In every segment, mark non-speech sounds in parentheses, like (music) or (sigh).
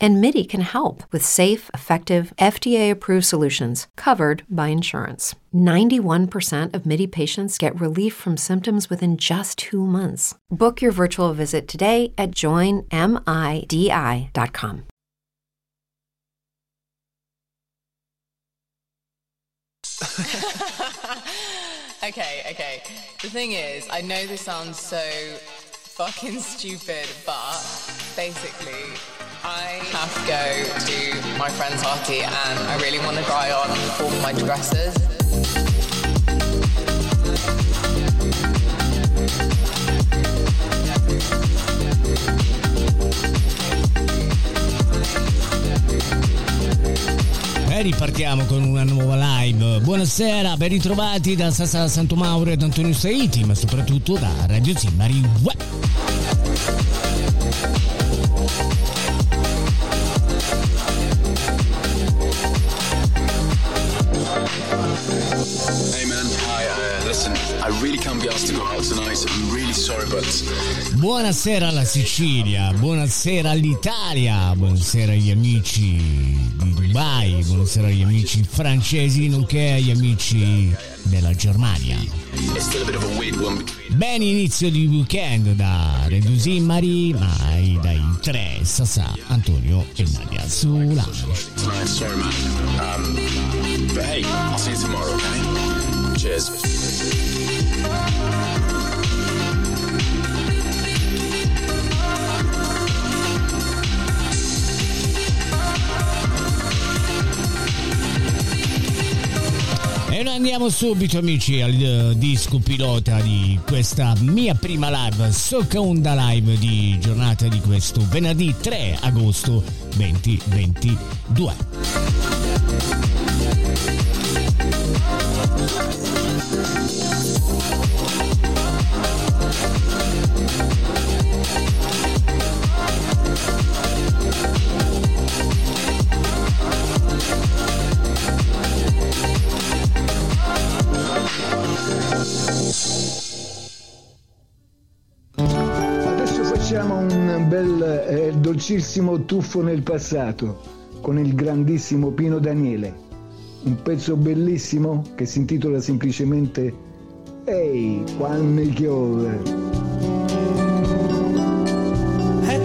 And MIDI can help with safe, effective, FDA approved solutions covered by insurance. 91% of MIDI patients get relief from symptoms within just two months. Book your virtual visit today at joinmidi.com. (laughs) okay, okay. The thing is, I know this sounds so fucking stupid, but basically, I have to go to my friend's party and I really want to try on all my dresses. E ripartiamo con una nuova live. Buonasera, ben ritrovati da Sassa Santo Mauro ed Antonio Saiti, ma soprattutto da Radio Zimmari Web. Really can't be asked to go out tonight. I'm really sorry, but Buonasera alla Sicilia, buonasera all'Italia, buonasera agli amici di Dubai, buonasera agli amici francesi, nonché agli amici della Germania. Ben inizio di weekend da Redusi Mari, mai dai tre Sasà, Antonio e Nadia su Lounge. E noi andiamo subito amici al eh, disco pilota di questa mia prima live, seconda live di giornata di questo venerdì 3 agosto 2022. Eh, dolcissimo tuffo nel passato con il grandissimo Pino Daniele. Un pezzo bellissimo che si intitola semplicemente Ehi, quando piove. E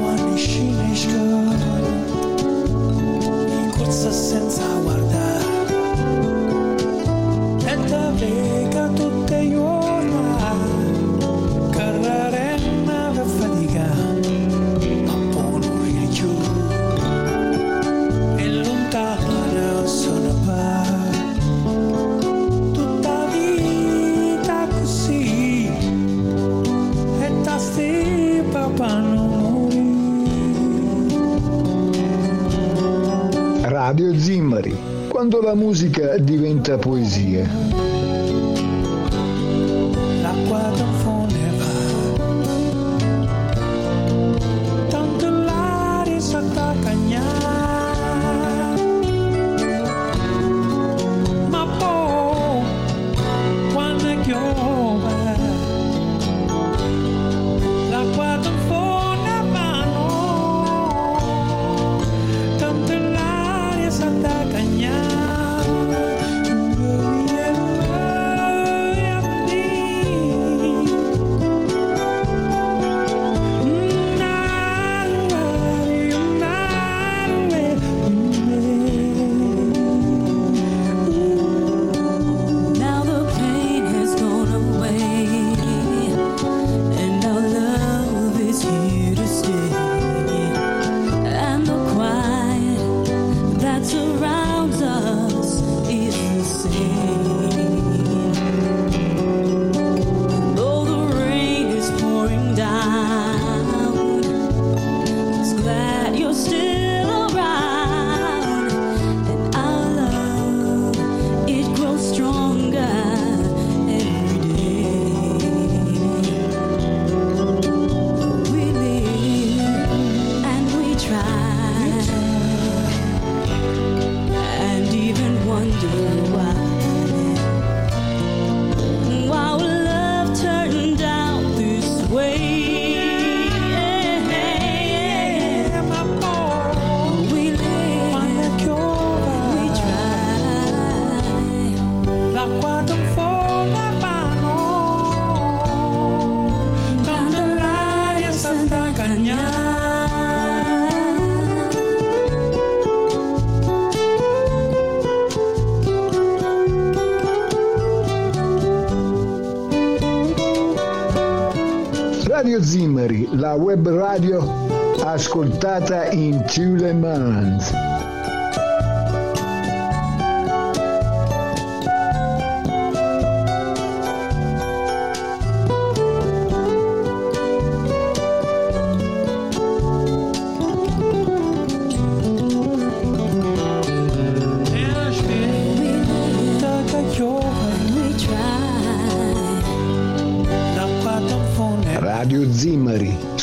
quando scende sciola In corsa senza quando la musica diventa poesia. Zimmari, la web radio ascoltata in tout le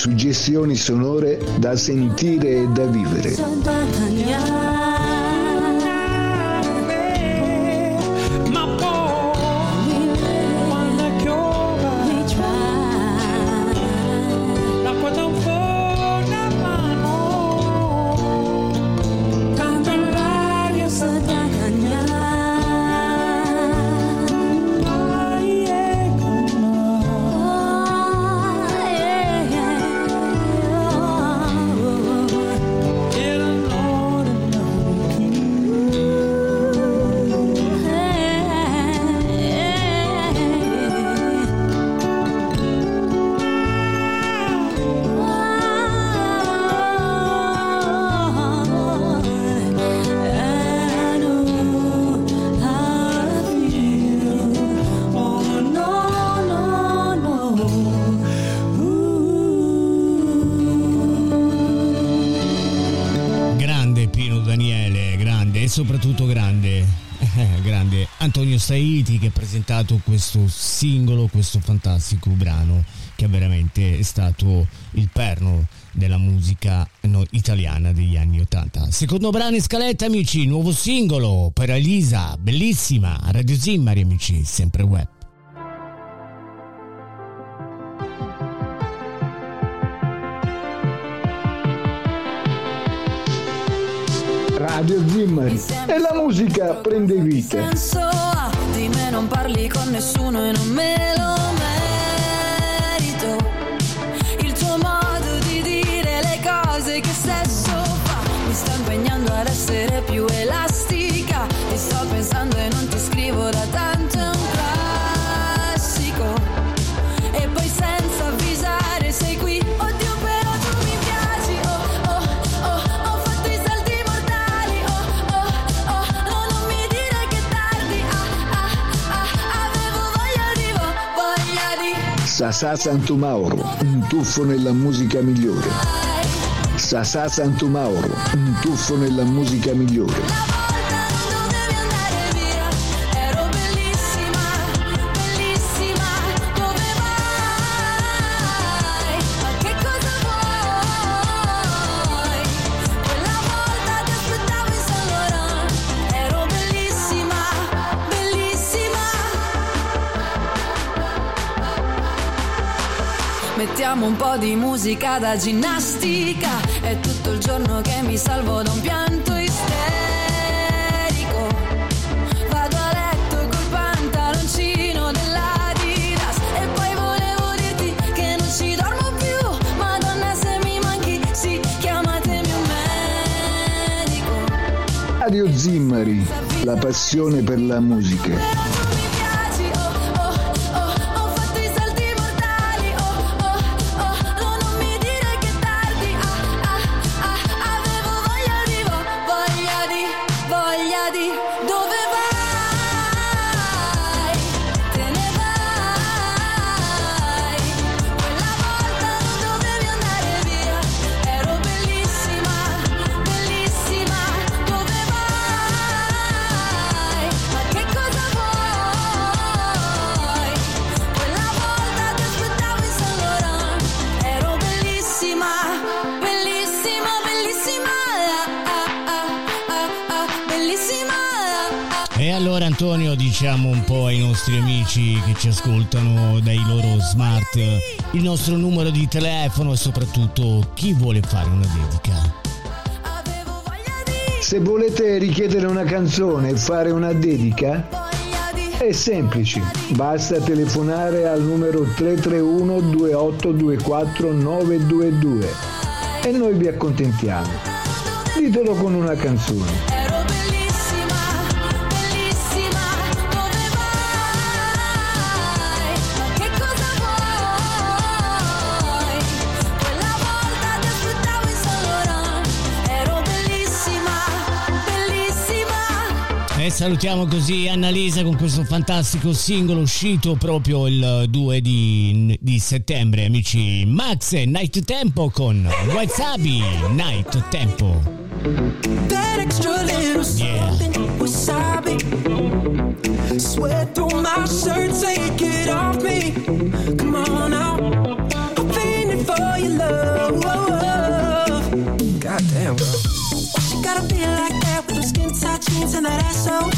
suggestioni sonore da sentire e da vivere. Presentato questo singolo, questo fantastico brano che veramente è stato il perno della musica no, italiana degli anni 80. Secondo brano in scaletta amici, nuovo singolo per Elisa, bellissima, Radio Zimmari amici, sempre web. Radio Zimmari e la musica prende vita. Di me non parli con nessuno e non me lo merito. Il tuo modo di dire le cose che sesso fa mi sta impegnando ad essere più elastica. Sasà Santumauro, un tuffo nella musica migliore. Sasà Santumauro, un tuffo nella musica migliore. Mettiamo un po' di musica da ginnastica. È tutto il giorno che mi salvo da un pianto isterico. Vado a letto col pantaloncino dell'Adidas. E poi volevo dirti che non ci dormo più. Madonna, se mi manchi, sì, chiamatemi un medico. Radio Zimmari, la passione per la musica. Antonio diciamo un po' ai nostri amici che ci ascoltano dai loro smart il nostro numero di telefono e soprattutto chi vuole fare una dedica. Se volete richiedere una canzone e fare una dedica, è semplice, basta telefonare al numero 331 2824 922 e noi vi accontentiamo. Ditelo con una canzone. E salutiamo così Annalisa con questo fantastico singolo uscito proprio il 2 di, di settembre, amici. Max e Night Tempo con Wasabi Night Tempo. That extra little Yeah. wasabi. Sweat through my shirt, take it off me. Tight jeans and that ass out.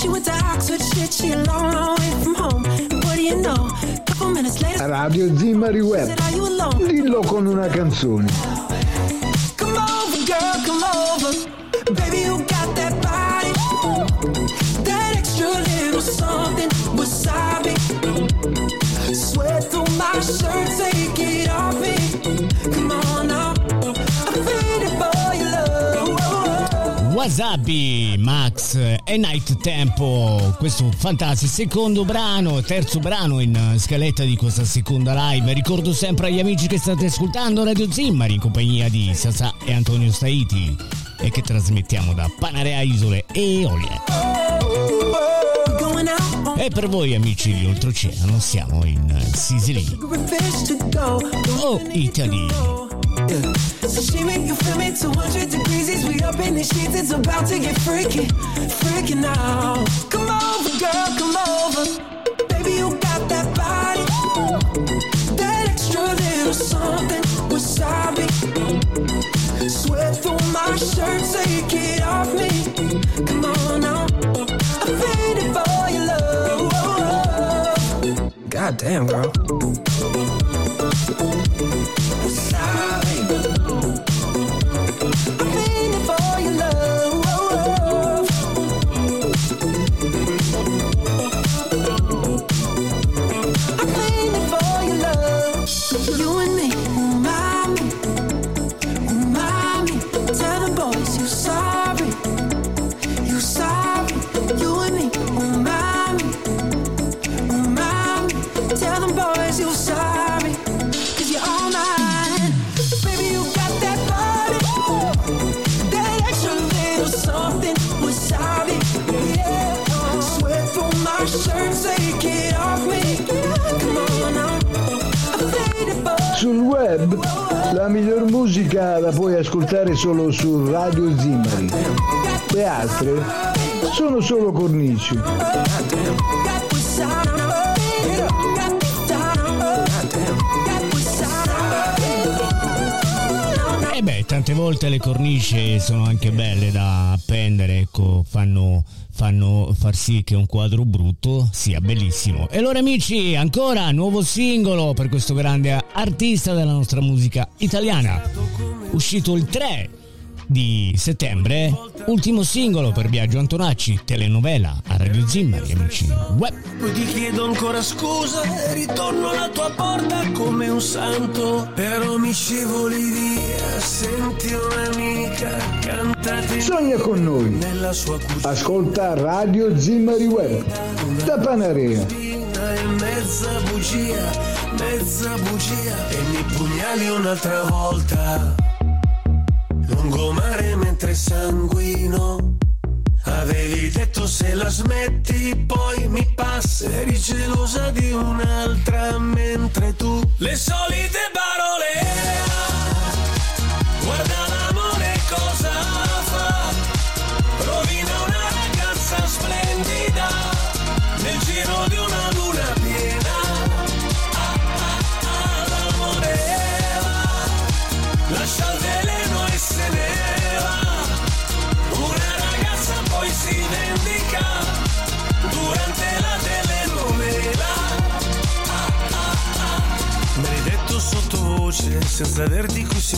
She went to Oxford, shit, she a long, long way from home. What do you know? Couple minutes later, Radio Zimmari Web. said, Are you alone? Dillo con una canzone. Come over, girl, come over. Baby, you got that body. That extra little something, wasabi. Sweat through my shirt, Wasabi, Max e Night Tempo, questo fantastico secondo brano, terzo brano in scaletta di questa seconda live. Ricordo sempre agli amici che state ascoltando Radio Zimmari in compagnia di Sasà e Antonio Staiti e che trasmettiamo da Panarea Isole e on E per voi amici di Oltreoceano siamo in go. o Italy. Sashimi, you feel me? 200 degrees we up in the sheets. It's about to get freaky, freaky now. Come over, girl, come over. Baby, you got that body. That extra little something, wasabi. Sweat through my shirt, take it off me. Come on now. I'm fading for your love. God damn, girl. Sul web la miglior musica la puoi ascoltare solo su Radio Zimmari. Le altre sono solo cornici. Tante volte le cornici sono anche belle da appendere, ecco, fanno, fanno far sì che un quadro brutto sia bellissimo. E allora amici, ancora nuovo singolo per questo grande artista della nostra musica italiana, uscito il 3 di settembre, ultimo singolo per Biagio Antonacci, telenovela a Radio Zimmari, amici. Web. Poi ti chiedo ancora scusa e ritorno alla tua porta come un santo. Però mi scivoli via, senti un'amica cantare Sogna con noi. nella sua cucina Ascolta Radio Zimmari Web da Panarea. e mezza bugia, mezza bugia. E mi pugnali un'altra volta. Lungomare mentre sanguino. Avevi detto se la smetti poi mi passa Eri gelosa di un'altra mentre tu Le solite parole Guarda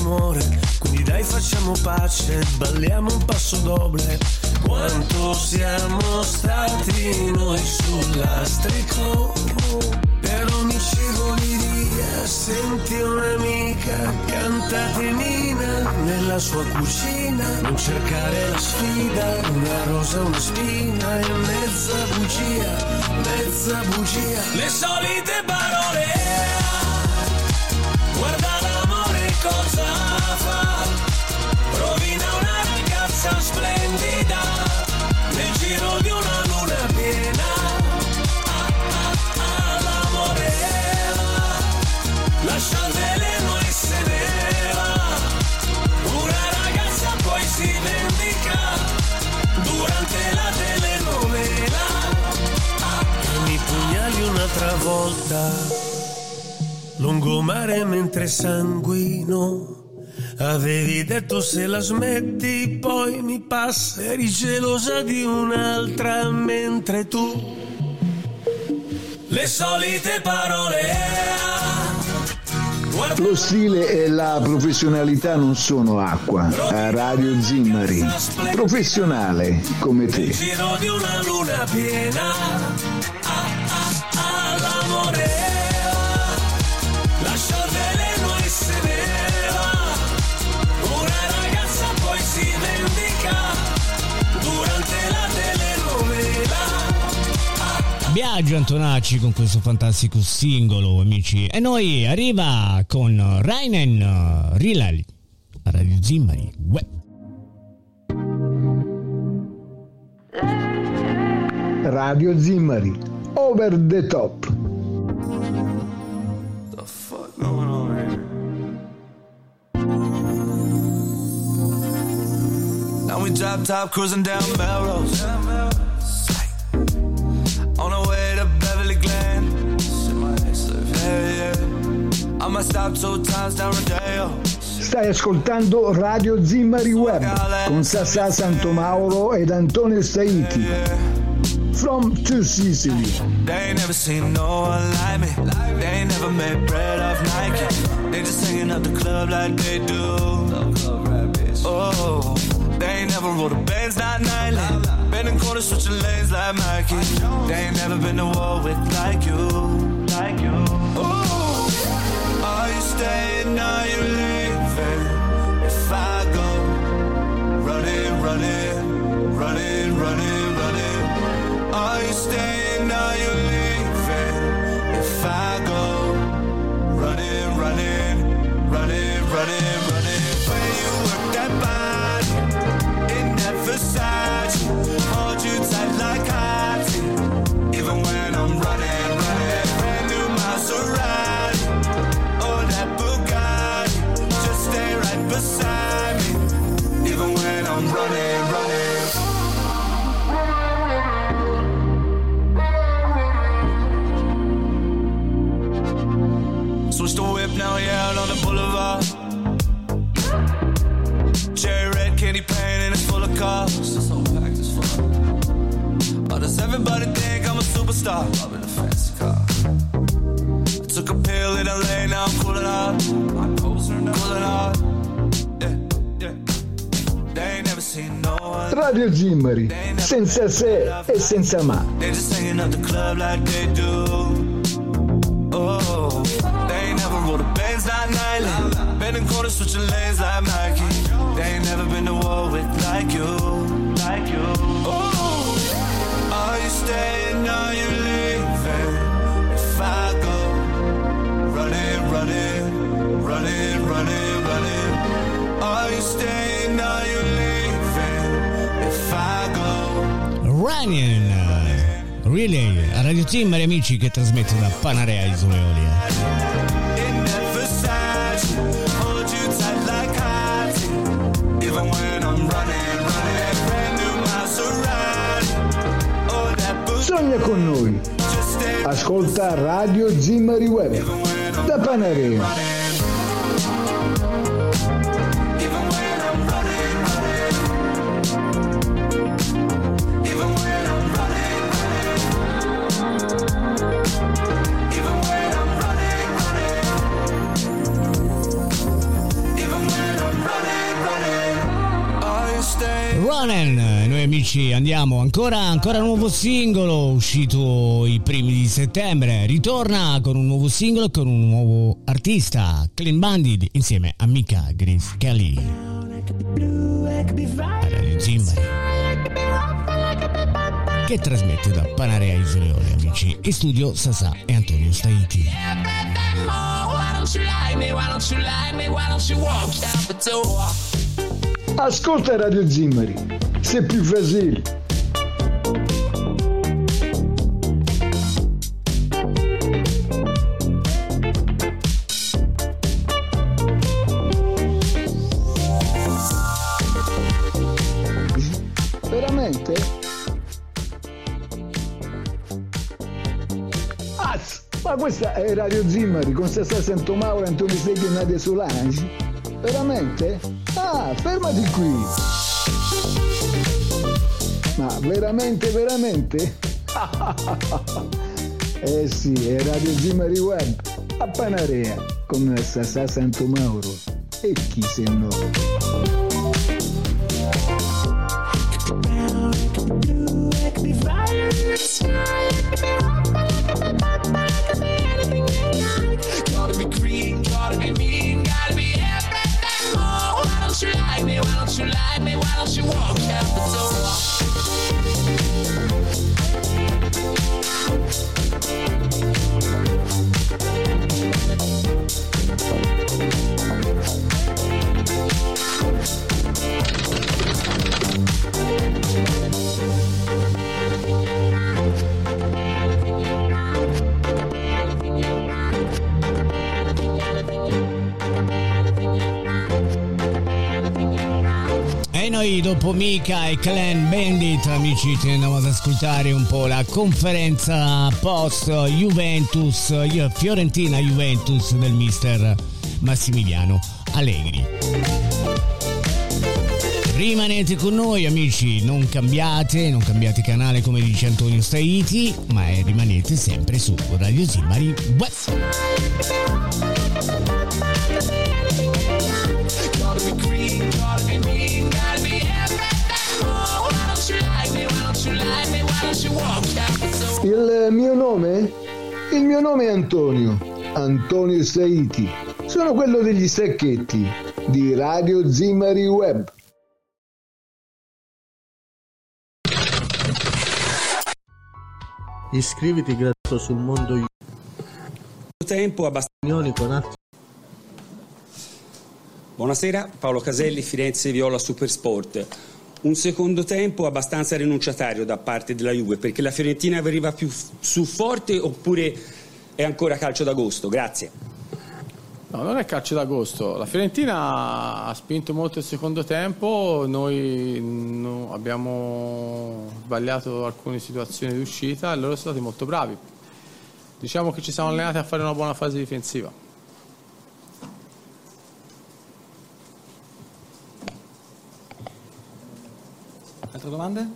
muore, quindi dai facciamo pace, balliamo un passo doble. Quanto siamo stati noi sul lastrico, per ogni cigoliria senti un'amica, cantate Nina nella sua cucina, non cercare la sfida, una rosa, una spina e mezza bugia, mezza bugia, le solite volta. Lungomare mentre sanguino. Avevi detto se la smetti poi mi passa, eri gelosa di un'altra mentre tu le solite parole Lo stile e la professionalità non sono acqua. A Radio Zimmari, professionale come te. Biagio Antonacci con questo fantastico singolo, amici. E noi arriva con Rainen Rilali a Radio Zimmari. Uè. Radio Zimmari, over the top. the fuck going on here Now we drop top cruising down Melrose. On our way to Beverly Glen. Yeah, yeah. I must stop two times down Rodeo. Stai ascoltando Radio Zimmari Web con Sassà Santomauro ed Antonio Staiti. From to Sicily. They ain't never seen no one like me. They ain't never made bread off Nike. They just singing up the club like they do. Oh, they ain't never rode a Benz, not nightly. Bending corners, switching lanes like Mikey. They ain't never been to war with like you, like you. Ooh, are you staying? Are you leaving? If I go, running, running, running, running, running. Are you staying? Are you leaving? If I go, running, running, running, running, running. When you work that body that hold you tight like hot Even when I'm running, running, brand new Maserati. Or that Bugatti, just stay right beside and it's full of cars. Oh, does everybody think I'm a superstar? I'm in a fancy car. I took a pill in LA, now I'm cooling hard. I'm cooling hard. Yeah, yeah. They ain't never seen no one. Radio Zimmari, senza se e senza ma. They just hanging up the club like they do. Oh, they never rode a Benz, not nightly. Bending corners, switching lanes like Mikey. They ain't never been to war with like you, like you. Oh, are you staying? Are you leaving? If I go, running, running, running, running, running. Are you staying? Are you leaving? If I go. Ryan Relay a Radio Zimmari, amici, che trasmette da Panarea Isole Eolie. Con noi. Ascolta Radio Zimmari Web da Panarea. Amici andiamo ancora, ancora nuovo singolo uscito i primi di settembre. Ritorna con un nuovo singolo e con un nuovo artista, Clean Bandit, insieme a Mika Grace Kelly. Radio Zimmari. Che trasmette da Panarea Isole amici. In studio Sasà e Antonio Staiti. Why don't you like me? Why don't you like me? Why don't you walk out the door? Ascolta Radio Zimmari, c'est più facile. Veramente? Az, ma questa è Radio Zimmari con Sassà Santomauro Antonio Seghi e Nadia Solange? Veramente? Ah, fermati qui! Ma veramente, veramente? (laughs) eh sì, è Radio Zimmari Web a Panarea con Sassà Santomauro. E chi se no? Noi dopo Mika e Clan Bandit, amici, ci andiamo ad ascoltare un po' la conferenza post Juventus, Fiorentina Juventus del mister Massimiliano Allegri. Rimanete con noi amici, non cambiate, non cambiate canale come dice Antonio Staiti, ma eh, rimanete sempre su Radio Zimmari Web. Il mio nome? Il mio nome è Antonio, Antonio Saiti. Sono quello degli stacchetti di Radio Zimmari Web. Iscriviti gratuito sul mondo YouTube. tempo abbastanza con altri Buonasera, Paolo Caselli, Firenze Viola Supersport. Un secondo tempo abbastanza rinunciatario da parte della Juve perché la Fiorentina arriva più su forte oppure è ancora calcio d'agosto? Grazie. No, non è calcio d'agosto. La Fiorentina ha spinto molto il secondo tempo, noi no- abbiamo sbagliato alcune situazioni di uscita e loro sono stati molto bravi. Diciamo che ci siamo allenati a fare una buona fase difensiva. Altre domande?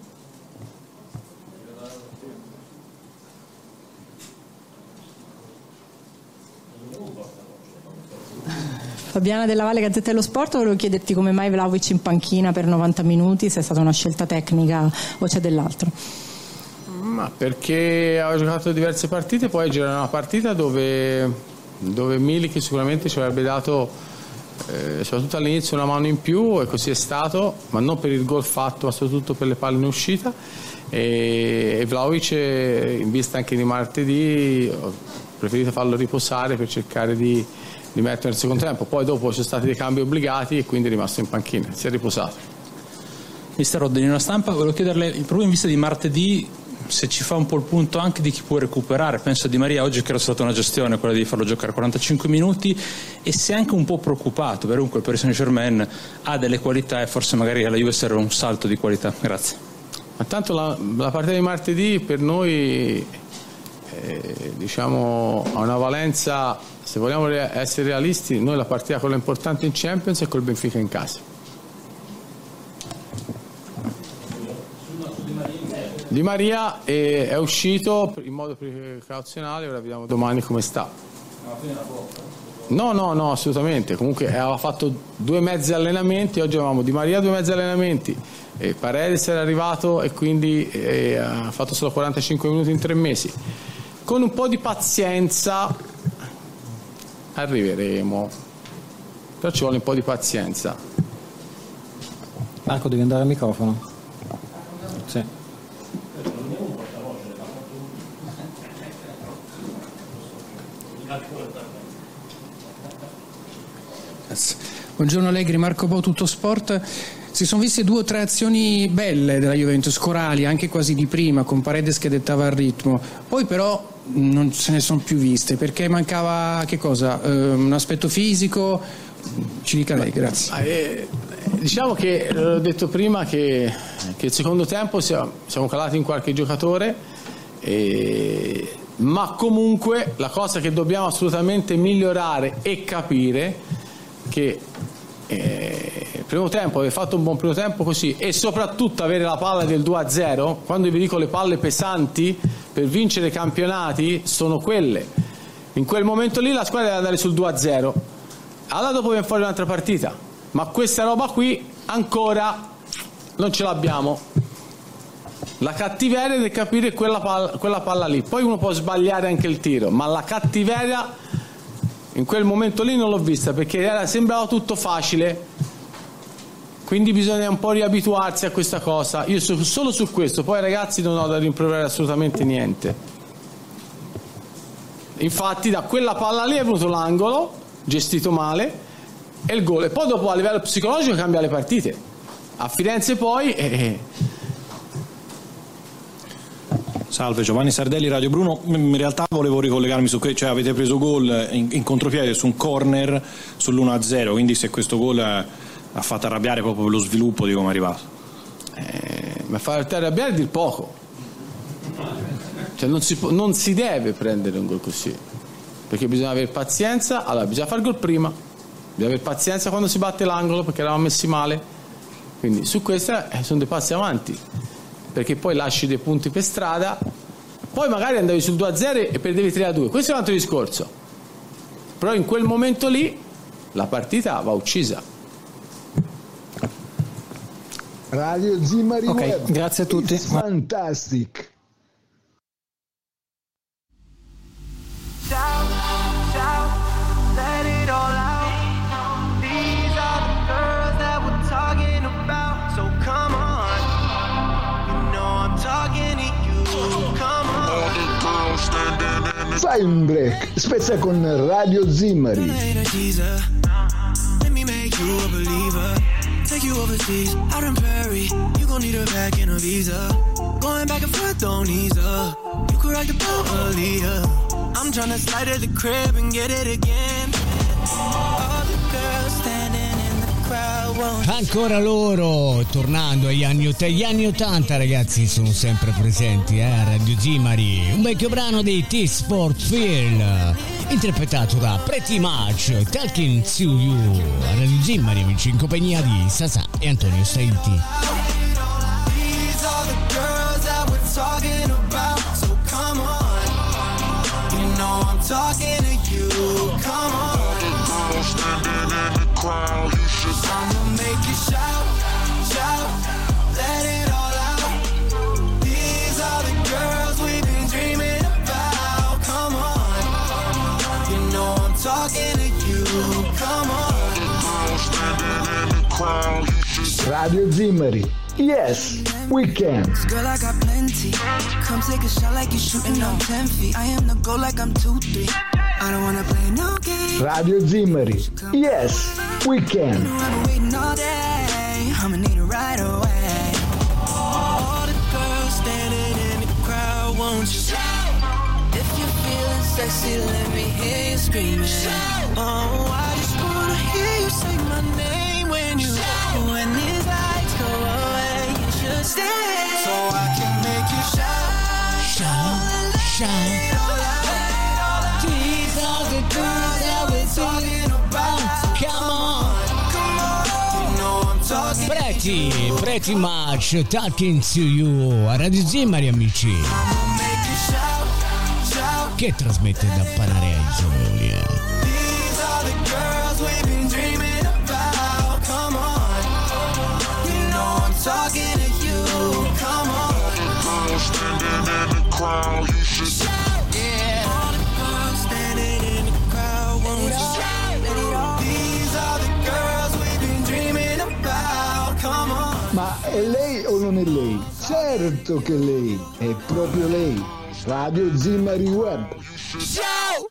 Fabiana Della Valle, Gazzetta dello Sport, volevo chiederti come mai Vlaovic in panchina per 90 minuti, se è stata una scelta tecnica o c'è dell'altro. Ma perché ho giocato diverse partite, poi c'era una partita dove, dove Milik sicuramente ci avrebbe dato, eh, soprattutto all'inizio, una mano in più e così è stato, ma non per il gol fatto, ma soprattutto per le palle in uscita. E, e Vlaovic, in vista anche di martedì, ho preferito farlo riposare per cercare di, di mettere nel secondo tempo. Poi dopo ci sono stati dei cambi obbligati e quindi è rimasto in panchina, si è riposato. Mister Rodden, una stampa volevo chiederle, proprio in vista di martedì, se ci fa un po' il punto anche di chi può recuperare. Penso a Di Maria oggi che era stata una gestione quella di farlo giocare 45 minuti e si è anche un po' preoccupato, perché comunque il Paris Saint Germain ha delle qualità e forse magari alla Juve serve un salto di qualità. Grazie. Ma tanto la, la partita di martedì per noi eh, diciamo, ha una valenza, se vogliamo re- essere realisti, noi la partita quella importante in Champions è col Benfica in casa. Di Maria è, uscito in modo precauzionale, ora vediamo domani come sta. No, no, no, assolutamente. Comunque aveva fatto due mezzi allenamenti, oggi avevamo Di Maria due mezzi allenamenti, e Paredes era arrivato e quindi eh, ha fatto solo 45 minuti in tre mesi. Con un po' di pazienza arriveremo, però ci vuole un po' di pazienza. Marco, devi andare al microfono. Sì. Buongiorno Allegri, Marco Bo, Tutto Sport. Si sono viste due o tre azioni belle della Juventus, corali, anche quasi di prima, con Paredes che dettava il ritmo. Poi però non se ne sono più viste, perché mancava che cosa? Eh, un aspetto fisico? Ci dica lei, grazie. Eh, diciamo che eh, l'ho detto prima che, che il secondo tempo siamo, siamo calati in qualche giocatore, e- ma comunque la cosa che dobbiamo assolutamente migliorare e capire che eh, primo tempo, aver fatto un buon primo tempo così e soprattutto avere la palla del 2-0, quando vi dico le palle pesanti per vincere i campionati sono quelle. In quel momento lì la squadra deve andare sul 2-0, allora dopo viene fuori un'altra partita, ma questa roba qui ancora non ce l'abbiamo. La cattiveria di capire quella palla, quella palla lì, poi uno può sbagliare anche il tiro, ma la cattiveria in quel momento lì non l'ho vista perché era, sembrava tutto facile. Quindi bisogna un po' riabituarsi a questa cosa. Io su- solo su questo, poi ragazzi non ho da rimproverare assolutamente niente. Infatti da quella palla lì è venuto l'angolo, gestito male, e il gol. E poi dopo a livello psicologico cambia le partite. A Firenze poi... eh, Salve, Giovanni Sardelli, Radio Bruno. In realtà volevo ricollegarmi su questo, cioè avete preso gol in, in contropiede su un corner sull'1-0, quindi se questo gol ha fatto arrabbiare proprio lo sviluppo di come è arrivato. Eh, ma far arrabbiare è dir poco. Cioè non, si può- non si deve prendere un gol così. Perché bisogna avere pazienza, allora bisogna fare gol prima, bisogna avere pazienza quando si batte l'angolo perché eravamo messi male. Quindi su questa eh, sono dei passi avanti, perché poi lasci dei punti per strada, poi magari andavi sul 2-0 e perdevi 3-2. Questo è un altro discorso. Però in quel momento lì la partita va uccisa. Radio Zimari Ok, Web. grazie a tutti. It's fantastic. Fai un break, spezza con Radio Zimmari. Take you overseas, out in Paris. You gon' need a back and a visa. Going back and forth, don't ease up. You could rock the boat, Aaliyah. I'm tryna slide at the crib and get it again. Ancora loro, tornando agli anni, gli anni 80 ragazzi sono sempre presenti, eh, a Radio Zimari, un vecchio brano dei T-Sport Feel, interpretato da Pretty Much, Talking to You, a Radio Zimari, amici, in compagnia di Sasà e Antonio Sainti. The talking about. So come on. You know I'm talking to you. Come on. I'ma make you shout, shout, let it all out. These are the girls we've been dreaming about. Come on. You know I'm talking to you. Come on. Radio Zimmari. Yes, we can. Girl, I got plenty. Come take a shot like you're shooting on 10 feet. I am the goal like I'm 2 3. I don't wanna play no games. Radio Zimmari. Yes, we can. I've been waiting all day. I'ma need it right away. All the girls standing in the crowd, won't you shout? If you're feeling sexy, let me hear you screaming. Oh, I just wanna hear you say my name Pretty, pretty much talking to you. A Radio Zimari amici. Che trasmette da Panarea eh? Italia Talking to you, come on. Standing in the crowd, you should non è lei? Certo che lei, è proprio lei. Radio Zimmari Web. Shout!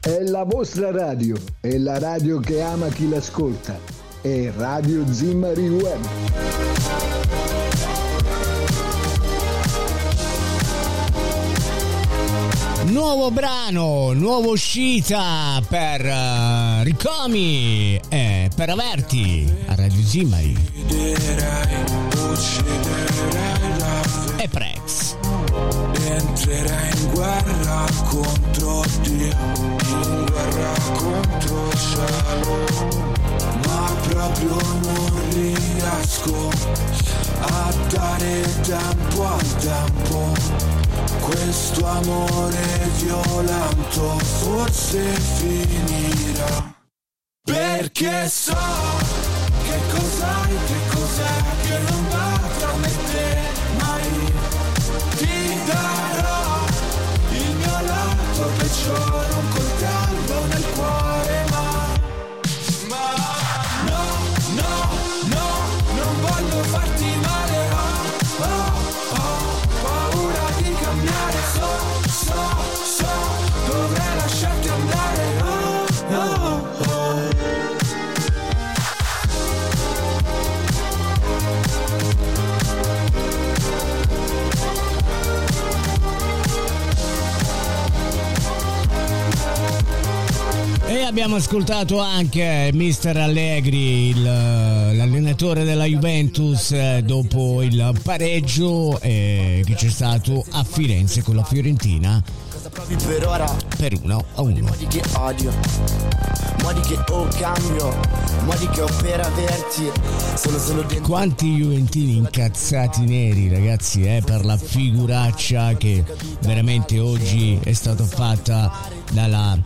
È la vostra radio, è la radio che ama chi l'ascolta. È Radio Zimmari Web. Nuovo brano, nuova uscita per eh, Ricomi e per Averti a Radio Zimari e Prex. Entrerai in guerra contro Dio, in guerra contro ma proprio non riesco a dare tempo al tempo. Questo amore violento forse finirà. Perché so che cos'hai, che cos'è che non va tra me e te mai. Ti darò il mio lato peggiore, un coltello abbiamo ascoltato anche Mister Allegri, il- l'allenatore della Juventus, eh, dopo il pareggio eh, che c'è stato a Firenze con la Fiorentina provi per ora per 1 a 1. Modi che ho cambio Modi che ho per averti Sono solo dentro Quanti Juventini incazzati neri, ragazzi, eh, per la figuraccia che veramente oggi è stata fatta dalla,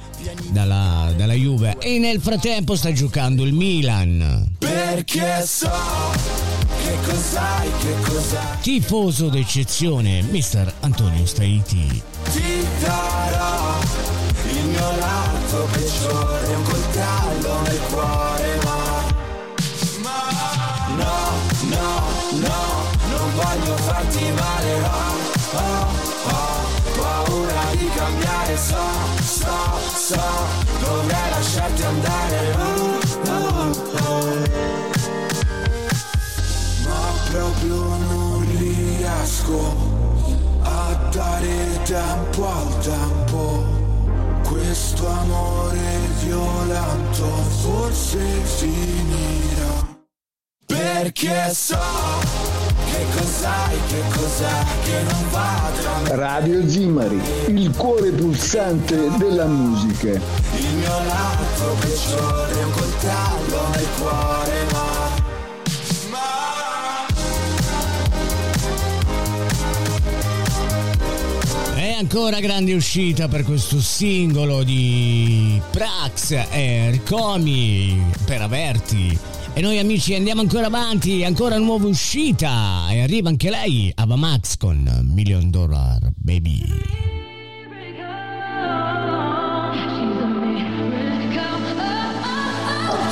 dalla, dalla Juve. E nel frattempo sta giocando il Milan. Perché so che cos'hai, che cos'hai Tifoso d'eccezione, mister Antonio Staiti. Ti lato peggiore Un coltello nel cuore ma no, no, no Non voglio farti male oh, oh, Ho paura di cambiare So, so, so Dovrei lasciarti andare oh, oh, oh. Ma proprio non riesco a dare tempo al tempo. Questo amore violento forse finirà. Perché so che cos'hai, che cos'è che non va tra me. Radio Zimari, il cuore pulsante della musica. Il mio lato peggiore, un coltello nel cuore, ma ancora grande uscita per questo singolo di Prax e Ricomi per Averti. E noi amici andiamo ancora avanti, ancora nuova uscita. E arriva anche lei, Ava Max con Million Dollar Baby.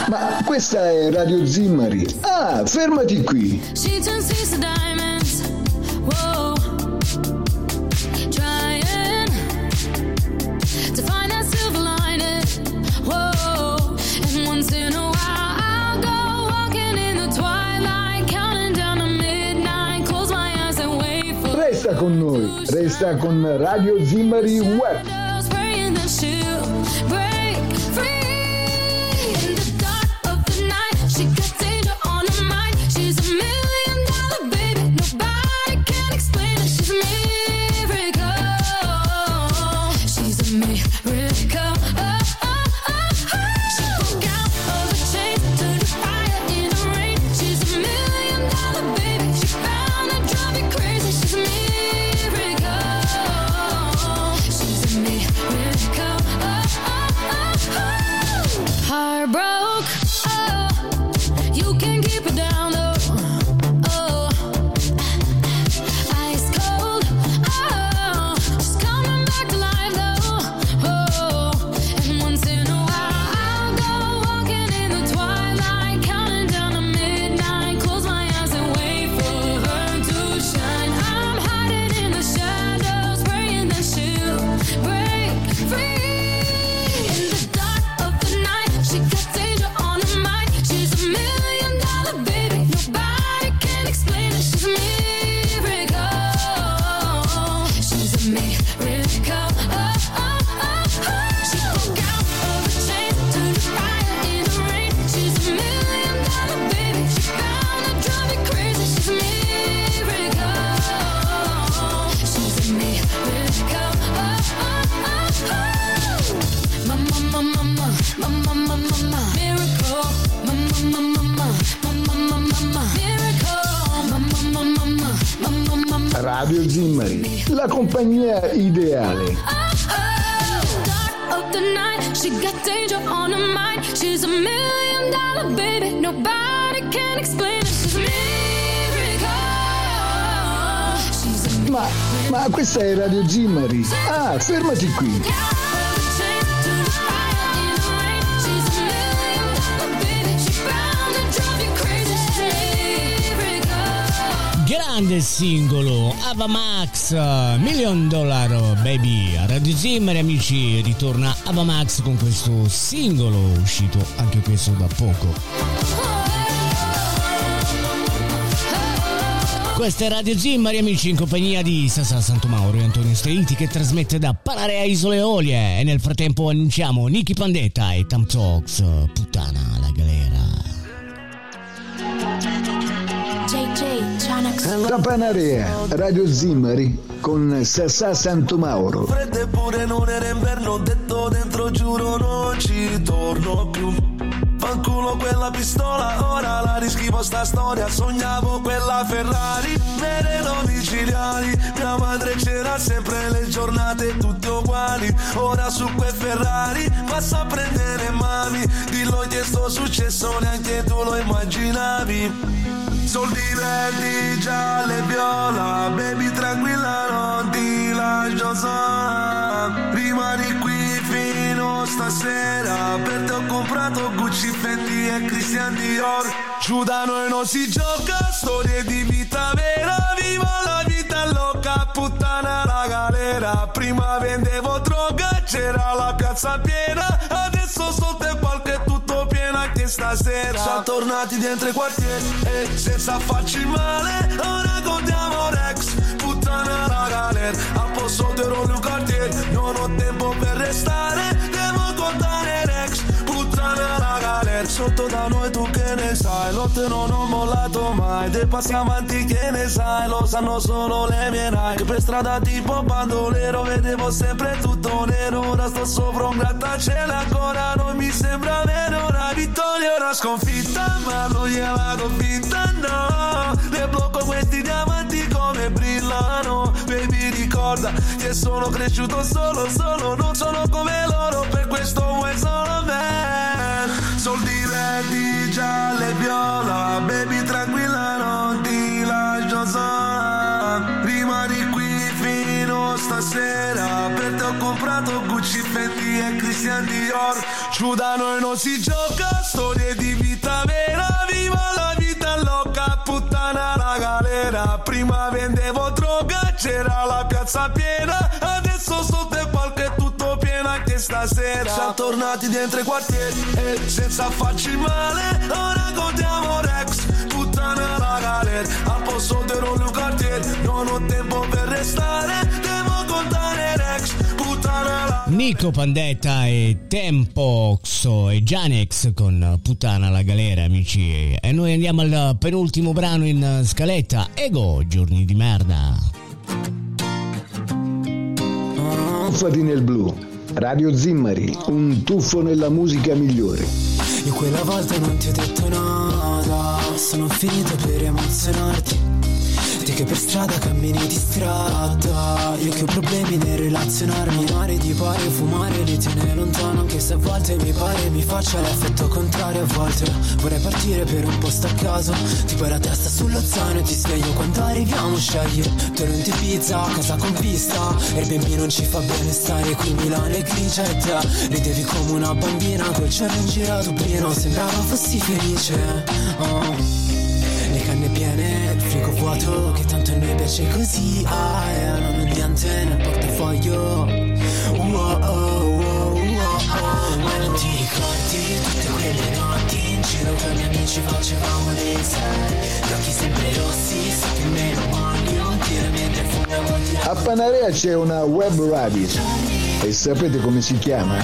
Ma questa è Radio Zimari. Ah, fermati qui. She turns diamonds. Whoa. Resta con noi, resta con Radio Zimari Web. È Radio Zimmari. Ah, fermati qui. Grande singolo, Avamax, Million Dollar Baby. A Radio Zimmer, amici, ritorna Avamax con questo singolo uscito anche questo da poco. Questa è Radio Zimmari amici in compagnia di Sasa Santomauro e Antonio Streiti che trasmette da Panarea Isole Olie e nel frattempo annunciamo Nicky Pandetta e Tam Talks, puttana la galera. Da Panarea, Radio Zimmari con Sassà Santomauro. Freddo eppure non era inverno, ho detto dentro giuro non ci torno più. Fanculo quella pistola, ora la riscrivo sta storia, sognavo quella Ferrari, mere domiciliari, mia madre c'era sempre le giornate tutte uguali, ora su quel Ferrari passo a prendere mami, dillo che sto successo neanche tu lo immaginavi. Soldi verdi, gialle, viola. Baby tranquilla non ti lascio sola. Rimani qui stasera. Per te ho comprato Gucci, Fendi e Christian Dior. Giù da noi non si gioca Storie di vita vera. Viva la vita loca Puttana la galera. Prima vendevo droga C'era la piazza piena. Adesso sotto il palco è tutto pieno anche stasera. Siamo tornati dentro i quartieri E senza farci male Ora contiamo Rex Puttana la galera. A posto di un quartiere Non ho tempo per restare Sotto da noi tu che ne sai? Lotte non ho mollato mai Dei passi avanti che ne sai? Lo sanno solo le mie Nike Per strada tipo bandolero Vedevo sempre tutto nero. Ora sto sopra un grattacielo Ancora non mi sembra vero. Una vittoria, una sconfitta Ma non gliela do finta, no. Le blocco questi diamanti come brillano. Baby ricorda che sono cresciuto solo, solo Non sono come loro. Per questo vuoi solo me Soldi verdi, gialle, viola. Baby tranquilla non ti lascio sola. Rimani qui fino stasera. Per te ho comprato Gucci, Fendi e Christian Dior. Giù da noi non si gioca. Storie di vita vera. Viva la vita loca. Puttana la galera. Prima vendevo droga C'era la piazza piena stasera. Siamo tornati dentro i quartieri E senza farci male Ora contiamo Rex Puttana la galera. A posto di un quartiere Non ho tempo per restare Devo contare Rex Puttana la Nico Pandetta e Tempoxo e Janex con Puttana la galera amici. E noi andiamo al penultimo brano in scaletta Ego giorni di merda. Tuffati nel blu. Radio Zimmari, un tuffo nella musica migliore. Io quella volta non ti ho detto nada Sono finito per emozionarti Te che per strada cammini distratta Io che ho problemi nel relazionarmi Mare di pare, fumare li tiene lontano Anche se a volte mi pare mi faccia l'effetto contrario A volte vorrei partire per un posto a caso. Tipo la testa sullo zaino e ti sveglio quando arriviamo Scegli torrente pizza, casa con vista Airbnb non ci fa bene stare qui Milano è grigia e te Ridevi come una bambina col cielo in giro a Dublino Sembrava fossi felice. Oh. Vuoto Che tanto a noi piace così Ah, e non ho niente nel portafoglio Wow, oh, wow, wow, oh. Ma non ti ricordi tutte quelle notti In giro con i miei amici facevamo serie Gli occhi sempre rossi, so che meno voglio Dire mentre fumavo di A Panarea c'è una web radio. E sapete come si chiama?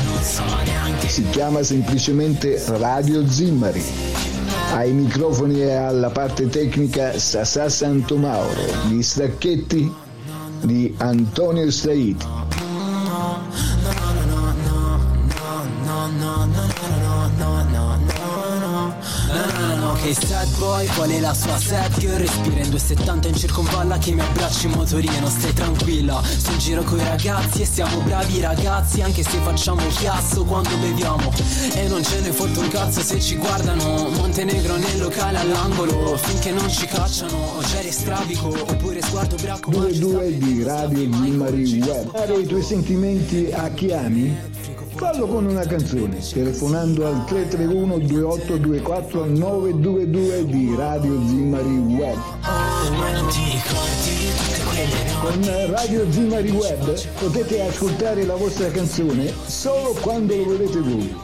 Si chiama semplicemente Radio Zimmari. Ai microfoni e alla parte tecnica Sasà Santomauro, gli stacchetti di Antonio Staiti. E sad boy, qual è la sua set girl? Respira in 270 in circonvalla che mi abbracci in motorino Stai tranquilla, sto in giro coi ragazzi E siamo bravi ragazzi anche se facciamo chiasso quando beviamo E non ce ne fotte un cazzo se ci guardano Montenegro nel locale all'angolo Finché non ci cacciano O Jerry strabico oppure sguardo ubriaco 22 di Radio Zimari Web. Dare i tuoi sentimenti a chi ami? Fallo con una canzone, telefonando al 331 2824 922 di Radio Zimari Web. Con Radio Zimari Web potete ascoltare la vostra canzone solo quando lo volete voi.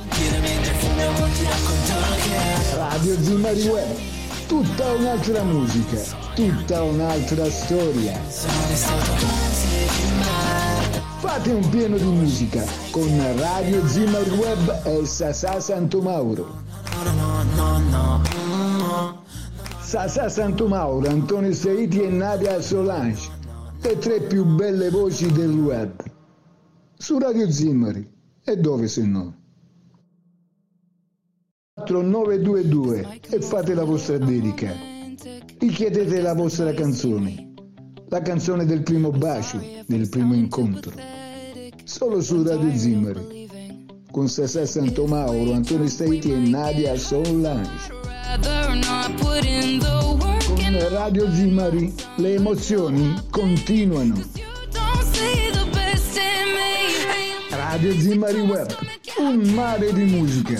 Radio Zimari Web, tutta un'altra musica, tutta un'altra storia. Fate un pieno di musica con Radio Zimmer Web e Sasà Santo Mauro. Sasà Santo Mauro, Antonio Saiti e Nadia Solange, le tre più belle voci del web. Su Radio Zimmari. E dove se no? 4922 e fate la vostra dedica. Richiedete la vostra canzone. La canzone del primo bacio, del primo incontro. Solo su Radio Zimmari. Con Sasà Santo Mauro, Antonio Staiti e Nadia Solange. Con Radio Zimmari le emozioni continuano. Radio Zimmari Web, un mare di musica.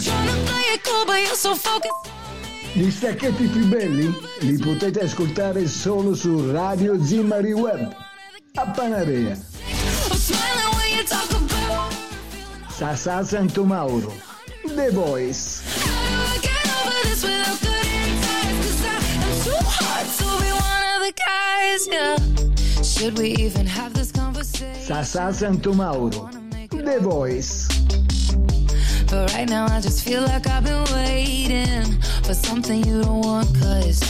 Gli stacchetti più belli li potete ascoltare solo su Radio Zimmari Web. A Panarea. Sasà Santo Mauro. The Voice. Sasà Santo Mauro. The Voice. But right now I just feel like I've been waiting for something you don't want. Cause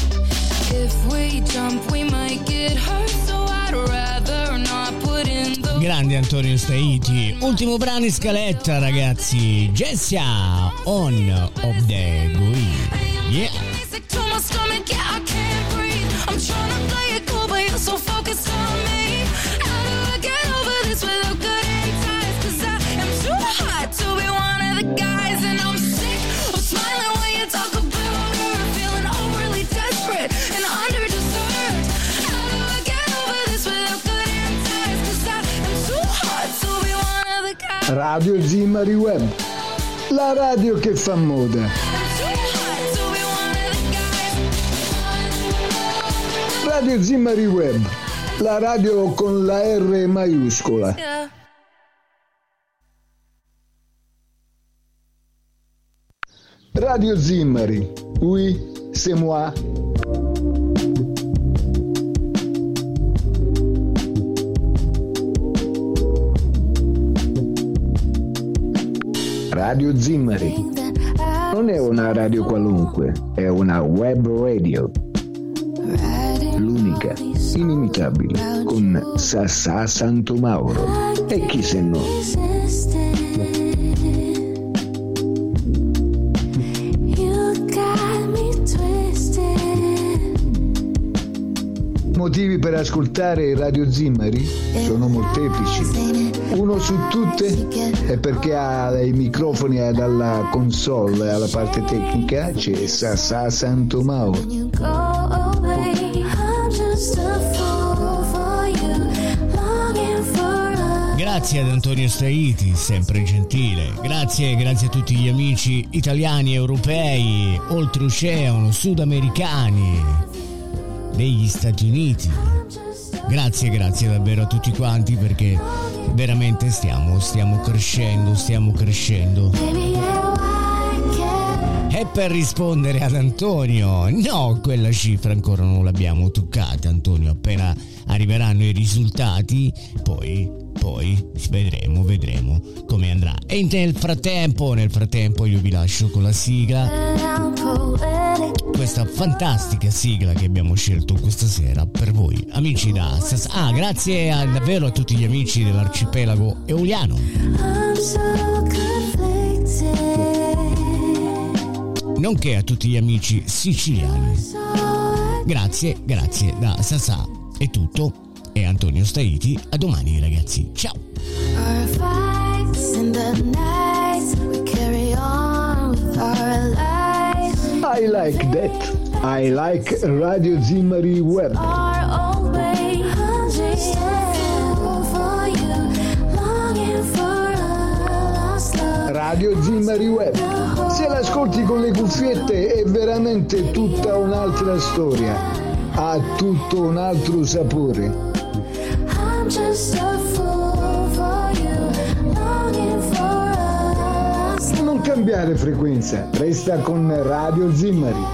if we jump, we might get hurt. So I'd rather not put in the Grande Antonio Staiti. Ultimo brano in scaletta, ragazzi. Jessia on of the Gui. Radio Zimmari Web. La radio che fa moda. Radio Zimmari Web. La radio con la R maiuscola. Radio Zimmari. Oui, c'est moi. Radio Zimmari. Non è una radio qualunque, è una web radio. L'unica, inimitabile, con Sassà Santo Mauro. E chi se no? Motivi per ascoltare Radio Zimmari sono molteplici. Uno su tutte è perché ai microfoni e alla console, alla parte tecnica, c'è Sassà Santo Mauro. Grazie ad Antonio Staiti, sempre gentile. Grazie, grazie a tutti gli amici italiani, europei, oltreoceano, sudamericani, degli Stati Uniti. Grazie, grazie davvero a tutti quanti perché veramente stiamo, stiamo crescendo, stiamo crescendo. E per rispondere ad Antonio, no, quella cifra ancora non l'abbiamo toccata, Antonio. Appena arriveranno i risultati, poi, poi vedremo, vedremo come andrà. E nel frattempo, nel frattempo io vi lascio con la sigla. Questa fantastica sigla che abbiamo scelto questa sera per voi, amici da Sas- Ah, grazie a- davvero a tutti gli amici dell'arcipelago euliano. Nonché a tutti gli amici siciliani. Grazie, grazie da Sasà. È tutto e Antonio Staiti. A domani ragazzi. Ciao. I like that. I like Radio Zimari Web. Radio Zimari Web. Se l'ascolti con le cuffiette è veramente tutta un'altra storia. Ha tutto un altro sapore. Cambiare frequenza, resta con Radio Zimmari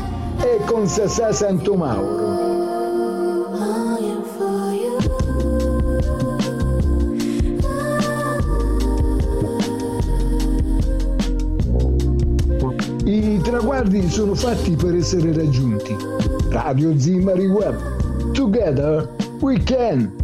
e con Sassà Santomauro. I traguardi sono fatti per essere raggiunti. Radio Zimmari Web. Together we can.